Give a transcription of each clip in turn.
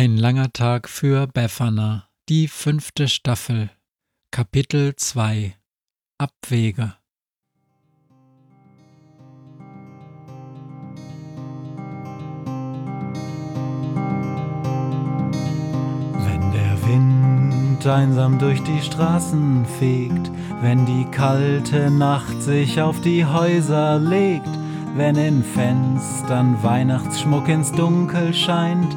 Ein langer Tag für Befana, die fünfte Staffel, Kapitel 2 Abwege. Wenn der Wind einsam durch die Straßen fegt, wenn die kalte Nacht sich auf die Häuser legt, wenn in Fenstern Weihnachtsschmuck ins Dunkel scheint,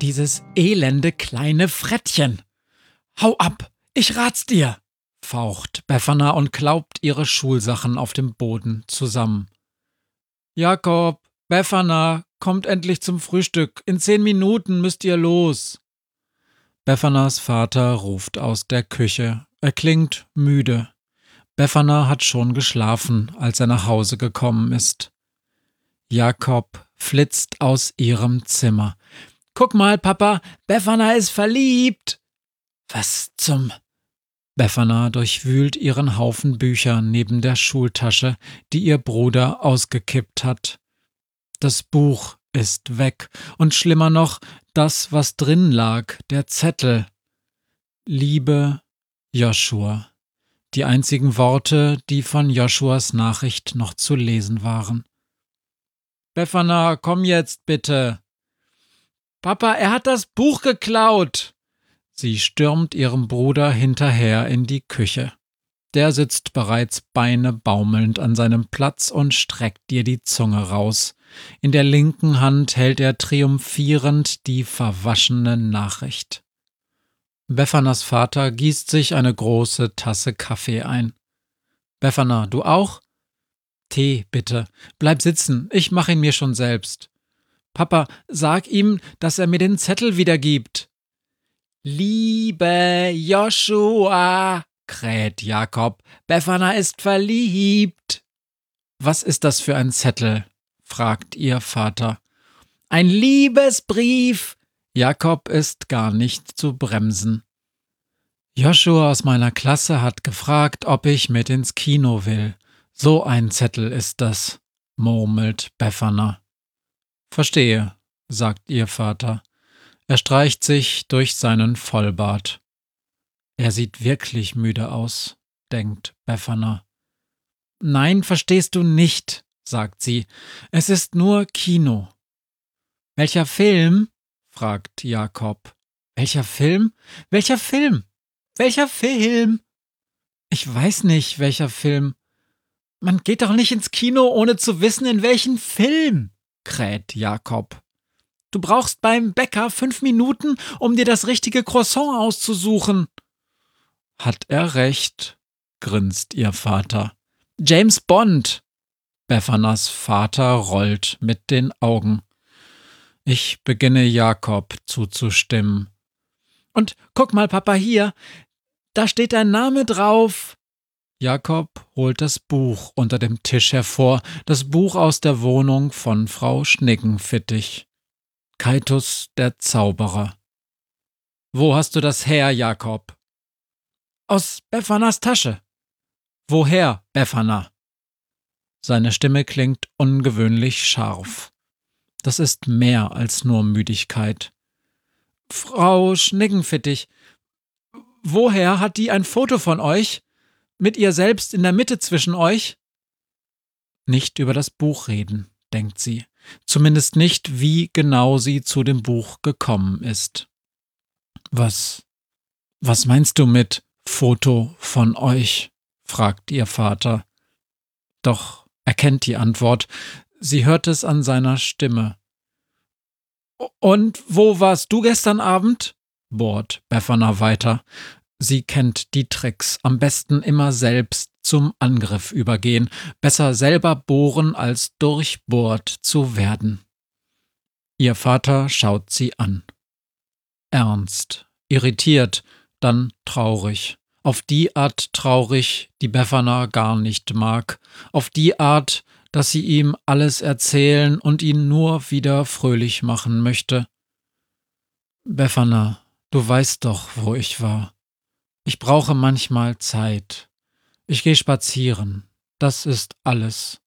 Dieses elende kleine Frettchen. Hau ab, ich rat's dir, faucht Befana und klaubt ihre Schulsachen auf dem Boden zusammen. Jakob, Befana, kommt endlich zum Frühstück. In zehn Minuten müsst ihr los. Befanas Vater ruft aus der Küche. Er klingt müde. Befana hat schon geschlafen, als er nach Hause gekommen ist. Jakob flitzt aus ihrem Zimmer. Guck mal, Papa, Befana ist verliebt. Was zum? Befana durchwühlt ihren Haufen Bücher neben der Schultasche, die ihr Bruder ausgekippt hat. Das Buch ist weg und schlimmer noch, das, was drin lag, der Zettel. Liebe Joshua. Die einzigen Worte, die von Joshuas Nachricht noch zu lesen waren. Befana, komm jetzt bitte. Papa, er hat das Buch geklaut. Sie stürmt ihrem Bruder hinterher in die Küche. Der sitzt bereits Beine baumelnd an seinem Platz und streckt ihr die Zunge raus. In der linken Hand hält er triumphierend die verwaschene Nachricht. Befanas Vater gießt sich eine große Tasse Kaffee ein. Befana, du auch? Tee, bitte. Bleib sitzen, ich mach ihn mir schon selbst. Papa, sag ihm, dass er mir den Zettel wiedergibt. Liebe Joshua, kräht Jakob, Befana ist verliebt. Was ist das für ein Zettel? fragt ihr Vater. Ein Liebesbrief. Jakob ist gar nicht zu bremsen. Joshua aus meiner Klasse hat gefragt, ob ich mit ins Kino will. So ein Zettel ist das, murmelt Befana. Verstehe, sagt ihr Vater. Er streicht sich durch seinen Vollbart. Er sieht wirklich müde aus, denkt Befana. Nein, verstehst du nicht, sagt sie. Es ist nur Kino. Welcher Film? fragt Jakob. Welcher Film? Welcher Film? Welcher Film? Ich weiß nicht, welcher Film. Man geht doch nicht ins Kino, ohne zu wissen, in welchen Film, kräht Jakob. Du brauchst beim Bäcker fünf Minuten, um dir das richtige Croissant auszusuchen. Hat er recht, grinst ihr Vater. James Bond. Befanas Vater rollt mit den Augen. Ich beginne Jakob zuzustimmen. Und guck mal, Papa, hier. Da steht dein Name drauf. Jakob holt das Buch unter dem Tisch hervor, das Buch aus der Wohnung von Frau Schnickenfittich. Kaitus der Zauberer. Wo hast du das her, Jakob? Aus Beffanas Tasche. Woher, Befana? Seine Stimme klingt ungewöhnlich scharf. Das ist mehr als nur Müdigkeit. Frau Schnickenfittich, woher hat die ein Foto von euch? Mit ihr selbst in der Mitte zwischen euch? Nicht über das Buch reden, denkt sie. Zumindest nicht, wie genau sie zu dem Buch gekommen ist. Was, was meinst du mit Foto von euch? fragt ihr Vater. Doch er kennt die Antwort. Sie hört es an seiner Stimme. Und wo warst du gestern Abend? bohrt Befana weiter. Sie kennt die Tricks, am besten immer selbst zum Angriff übergehen, besser selber bohren, als durchbohrt zu werden. Ihr Vater schaut sie an. Ernst, irritiert, dann traurig. Auf die Art traurig, die Befana gar nicht mag, auf die Art, dass sie ihm alles erzählen und ihn nur wieder fröhlich machen möchte. Befana, du weißt doch, wo ich war. Ich brauche manchmal Zeit. Ich gehe spazieren. Das ist alles.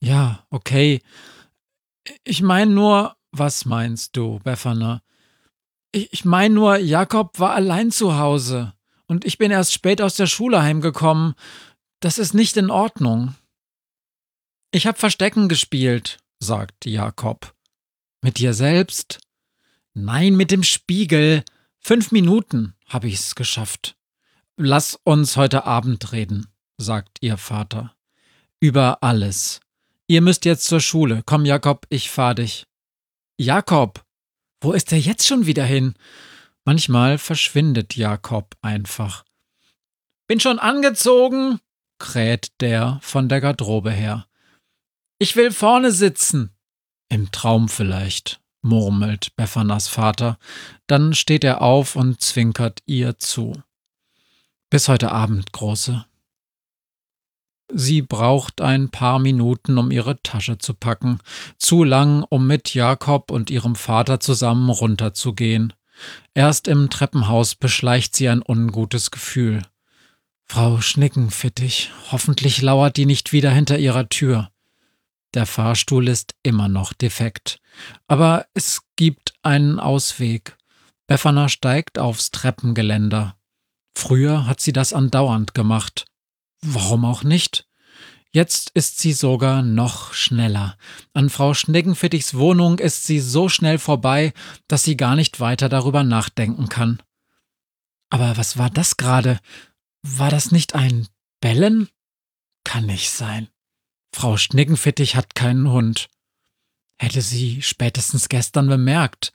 Ja, okay. Ich meine nur, was meinst du, Befana? Ich, ich meine nur, Jakob war allein zu Hause und ich bin erst spät aus der Schule heimgekommen. Das ist nicht in Ordnung. Ich hab Verstecken gespielt, sagt Jakob. Mit dir selbst? Nein, mit dem Spiegel. Fünf Minuten habe ich's geschafft. Lass uns heute Abend reden, sagt ihr Vater. Über alles. Ihr müsst jetzt zur Schule. Komm, Jakob, ich fahr dich. Jakob! Wo ist er jetzt schon wieder hin? Manchmal verschwindet Jakob einfach. Bin schon angezogen, kräht der von der Garderobe her. Ich will vorne sitzen. Im Traum vielleicht, murmelt Beffanas Vater. Dann steht er auf und zwinkert ihr zu. Bis heute Abend, Große. Sie braucht ein paar Minuten, um ihre Tasche zu packen, zu lang, um mit Jakob und ihrem Vater zusammen runterzugehen. Erst im Treppenhaus beschleicht sie ein ungutes Gefühl. Frau Schnickenfittich, hoffentlich lauert die nicht wieder hinter ihrer Tür. Der Fahrstuhl ist immer noch defekt. Aber es gibt einen Ausweg. Befana steigt aufs Treppengeländer. Früher hat sie das andauernd gemacht. Warum auch nicht? Jetzt ist sie sogar noch schneller. An Frau Schneckenfittichs Wohnung ist sie so schnell vorbei, dass sie gar nicht weiter darüber nachdenken kann. Aber was war das gerade? War das nicht ein Bellen? Kann nicht sein. Frau Schnickenfittich hat keinen Hund. Hätte sie spätestens gestern bemerkt.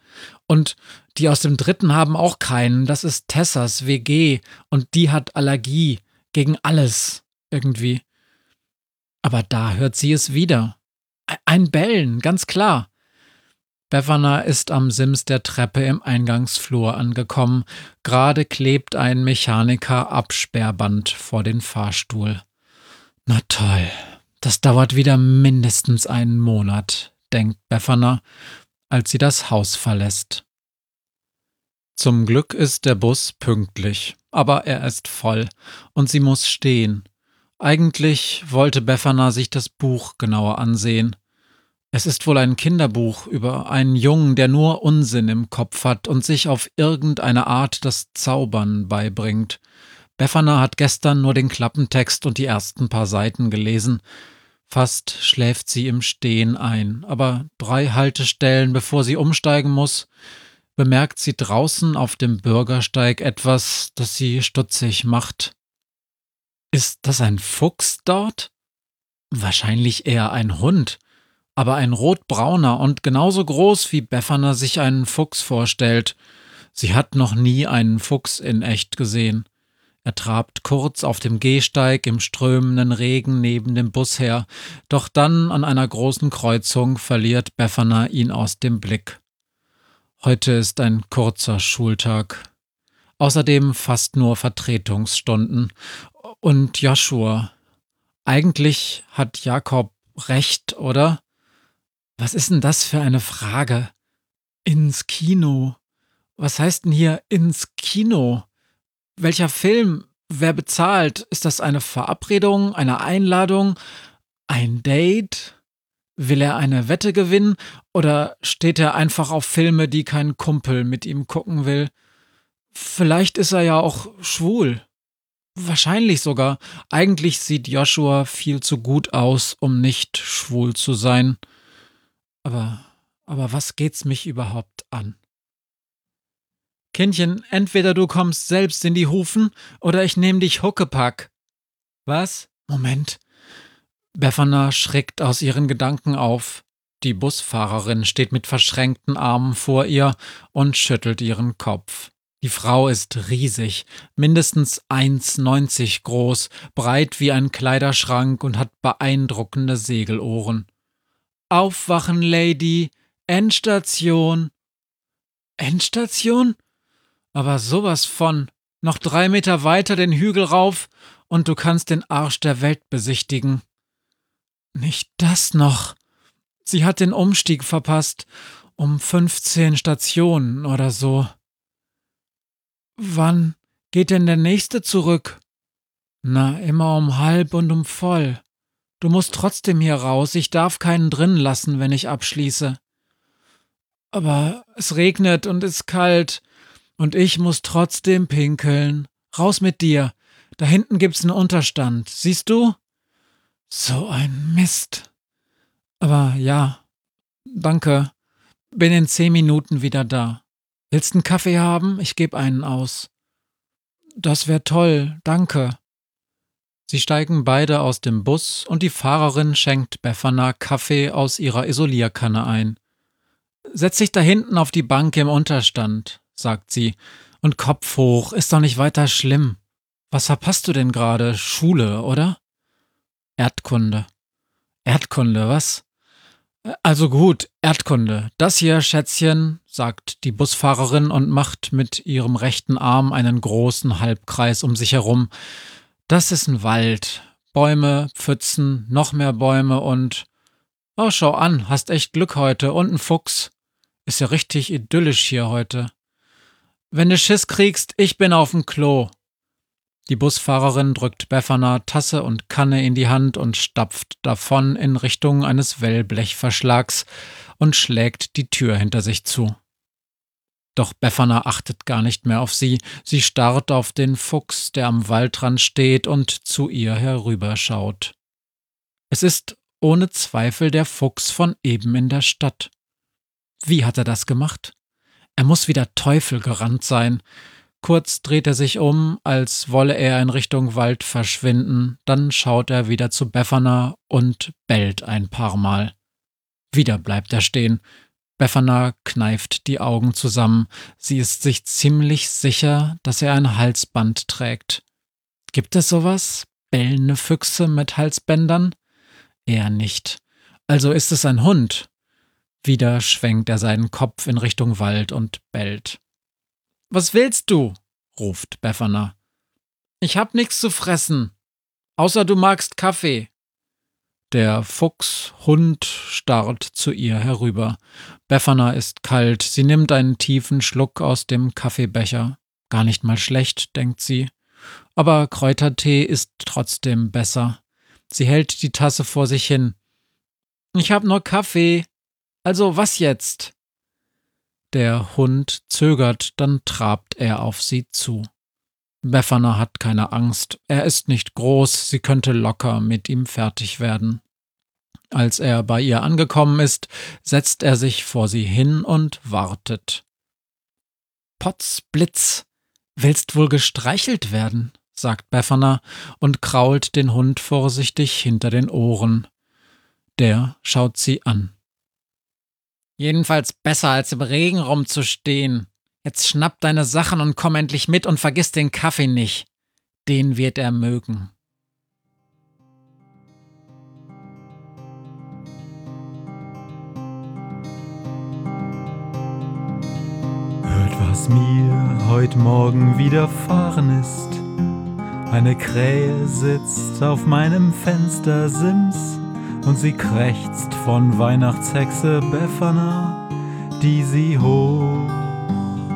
Und die aus dem dritten haben auch keinen. Das ist Tessas WG und die hat Allergie gegen alles irgendwie. Aber da hört sie es wieder. Ein Bellen, ganz klar. Befana ist am Sims der Treppe im Eingangsflur angekommen. Gerade klebt ein Mechaniker-Absperrband vor den Fahrstuhl. Na toll. Das dauert wieder mindestens einen Monat, denkt Befana, als sie das Haus verlässt. Zum Glück ist der Bus pünktlich, aber er ist voll und sie muss stehen. Eigentlich wollte Befana sich das Buch genauer ansehen. Es ist wohl ein Kinderbuch über einen Jungen, der nur Unsinn im Kopf hat und sich auf irgendeine Art das Zaubern beibringt. Befana hat gestern nur den Klappentext und die ersten paar Seiten gelesen. Fast schläft sie im Stehen ein, aber drei Haltestellen, bevor sie umsteigen muss, bemerkt sie draußen auf dem Bürgersteig etwas, das sie stutzig macht. Ist das ein Fuchs dort? Wahrscheinlich eher ein Hund, aber ein rotbrauner und genauso groß, wie Befana sich einen Fuchs vorstellt. Sie hat noch nie einen Fuchs in echt gesehen. Er trabt kurz auf dem Gehsteig im strömenden Regen neben dem Bus her, doch dann an einer großen Kreuzung verliert Befana ihn aus dem Blick. Heute ist ein kurzer Schultag. Außerdem fast nur Vertretungsstunden. Und Joshua. Eigentlich hat Jakob recht, oder? Was ist denn das für eine Frage? Ins Kino. Was heißt denn hier ins Kino? Welcher Film? Wer bezahlt? Ist das eine Verabredung, eine Einladung, ein Date? Will er eine Wette gewinnen oder steht er einfach auf Filme, die kein Kumpel mit ihm gucken will? Vielleicht ist er ja auch schwul. Wahrscheinlich sogar. Eigentlich sieht Joshua viel zu gut aus, um nicht schwul zu sein. Aber, aber was geht's mich überhaupt an? Kindchen, entweder du kommst selbst in die Hufen oder ich nehm dich Huckepack. Was? Moment. Befana schreckt aus ihren Gedanken auf. Die Busfahrerin steht mit verschränkten Armen vor ihr und schüttelt ihren Kopf. Die Frau ist riesig, mindestens 1,90 groß, breit wie ein Kleiderschrank und hat beeindruckende Segelohren. Aufwachen, Lady. Endstation. Endstation? Aber sowas von. Noch drei Meter weiter den Hügel rauf und du kannst den Arsch der Welt besichtigen. Nicht das noch. Sie hat den Umstieg verpasst. Um 15 Stationen oder so. Wann geht denn der nächste zurück? Na, immer um halb und um voll. Du musst trotzdem hier raus, ich darf keinen drin lassen, wenn ich abschließe. Aber es regnet und ist kalt, und ich muss trotzdem pinkeln. Raus mit dir. Da hinten gibt's einen Unterstand. Siehst du? So ein Mist. Aber ja. Danke. Bin in zehn Minuten wieder da. Willst einen Kaffee haben? Ich gebe einen aus. Das wär toll, danke. Sie steigen beide aus dem Bus und die Fahrerin schenkt Befana Kaffee aus ihrer Isolierkanne ein. Setz dich da hinten auf die Bank im Unterstand, sagt sie, und Kopf hoch, ist doch nicht weiter schlimm. Was verpasst du denn gerade? Schule, oder? Erdkunde. Erdkunde, was? Also gut, Erdkunde. Das hier, Schätzchen, sagt die Busfahrerin und macht mit ihrem rechten Arm einen großen Halbkreis um sich herum. Das ist ein Wald. Bäume, Pfützen, noch mehr Bäume und. Oh, schau an, hast echt Glück heute und ein Fuchs. Ist ja richtig idyllisch hier heute. Wenn du Schiss kriegst, ich bin auf dem Klo. Die Busfahrerin drückt Befana Tasse und Kanne in die Hand und stapft davon in Richtung eines Wellblechverschlags und schlägt die Tür hinter sich zu. Doch Befana achtet gar nicht mehr auf sie, sie starrt auf den Fuchs, der am Waldrand steht und zu ihr herüberschaut. Es ist ohne Zweifel der Fuchs von eben in der Stadt. Wie hat er das gemacht? Er muss wie der Teufel gerannt sein. Kurz dreht er sich um, als wolle er in Richtung Wald verschwinden, dann schaut er wieder zu Befana und bellt ein paar Mal. Wieder bleibt er stehen. Befana kneift die Augen zusammen. Sie ist sich ziemlich sicher, dass er ein Halsband trägt. Gibt es sowas? Bellende Füchse mit Halsbändern? Eher nicht. Also ist es ein Hund. Wieder schwenkt er seinen Kopf in Richtung Wald und bellt. Was willst du? ruft Befana. Ich hab nix zu fressen. Außer du magst Kaffee. Der Fuchshund starrt zu ihr herüber. Befana ist kalt. Sie nimmt einen tiefen Schluck aus dem Kaffeebecher. Gar nicht mal schlecht, denkt sie. Aber Kräutertee ist trotzdem besser. Sie hält die Tasse vor sich hin. Ich hab nur Kaffee. Also was jetzt? Der Hund zögert, dann trabt er auf sie zu. Befana hat keine Angst, er ist nicht groß, sie könnte locker mit ihm fertig werden. Als er bei ihr angekommen ist, setzt er sich vor sie hin und wartet. Potzblitz, willst wohl gestreichelt werden, sagt Befana und krault den Hund vorsichtig hinter den Ohren. Der schaut sie an. Jedenfalls besser, als im Regen rumzustehen. Jetzt schnapp deine Sachen und komm endlich mit und vergiss den Kaffee nicht. Den wird er mögen. Hört, was mir heute Morgen widerfahren ist. Eine Krähe sitzt auf meinem Fenstersims und sie krächzt von Weihnachtshexe Befana, die sie hoch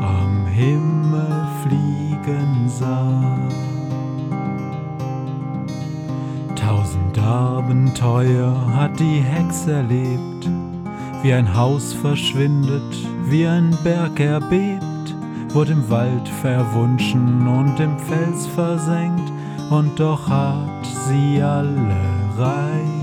am Himmel fliegen sah. Tausend Abenteuer hat die Hexe erlebt, wie ein Haus verschwindet, wie ein Berg erbebt, wurde im Wald verwunschen und im Fels versenkt, und doch hat sie alle reich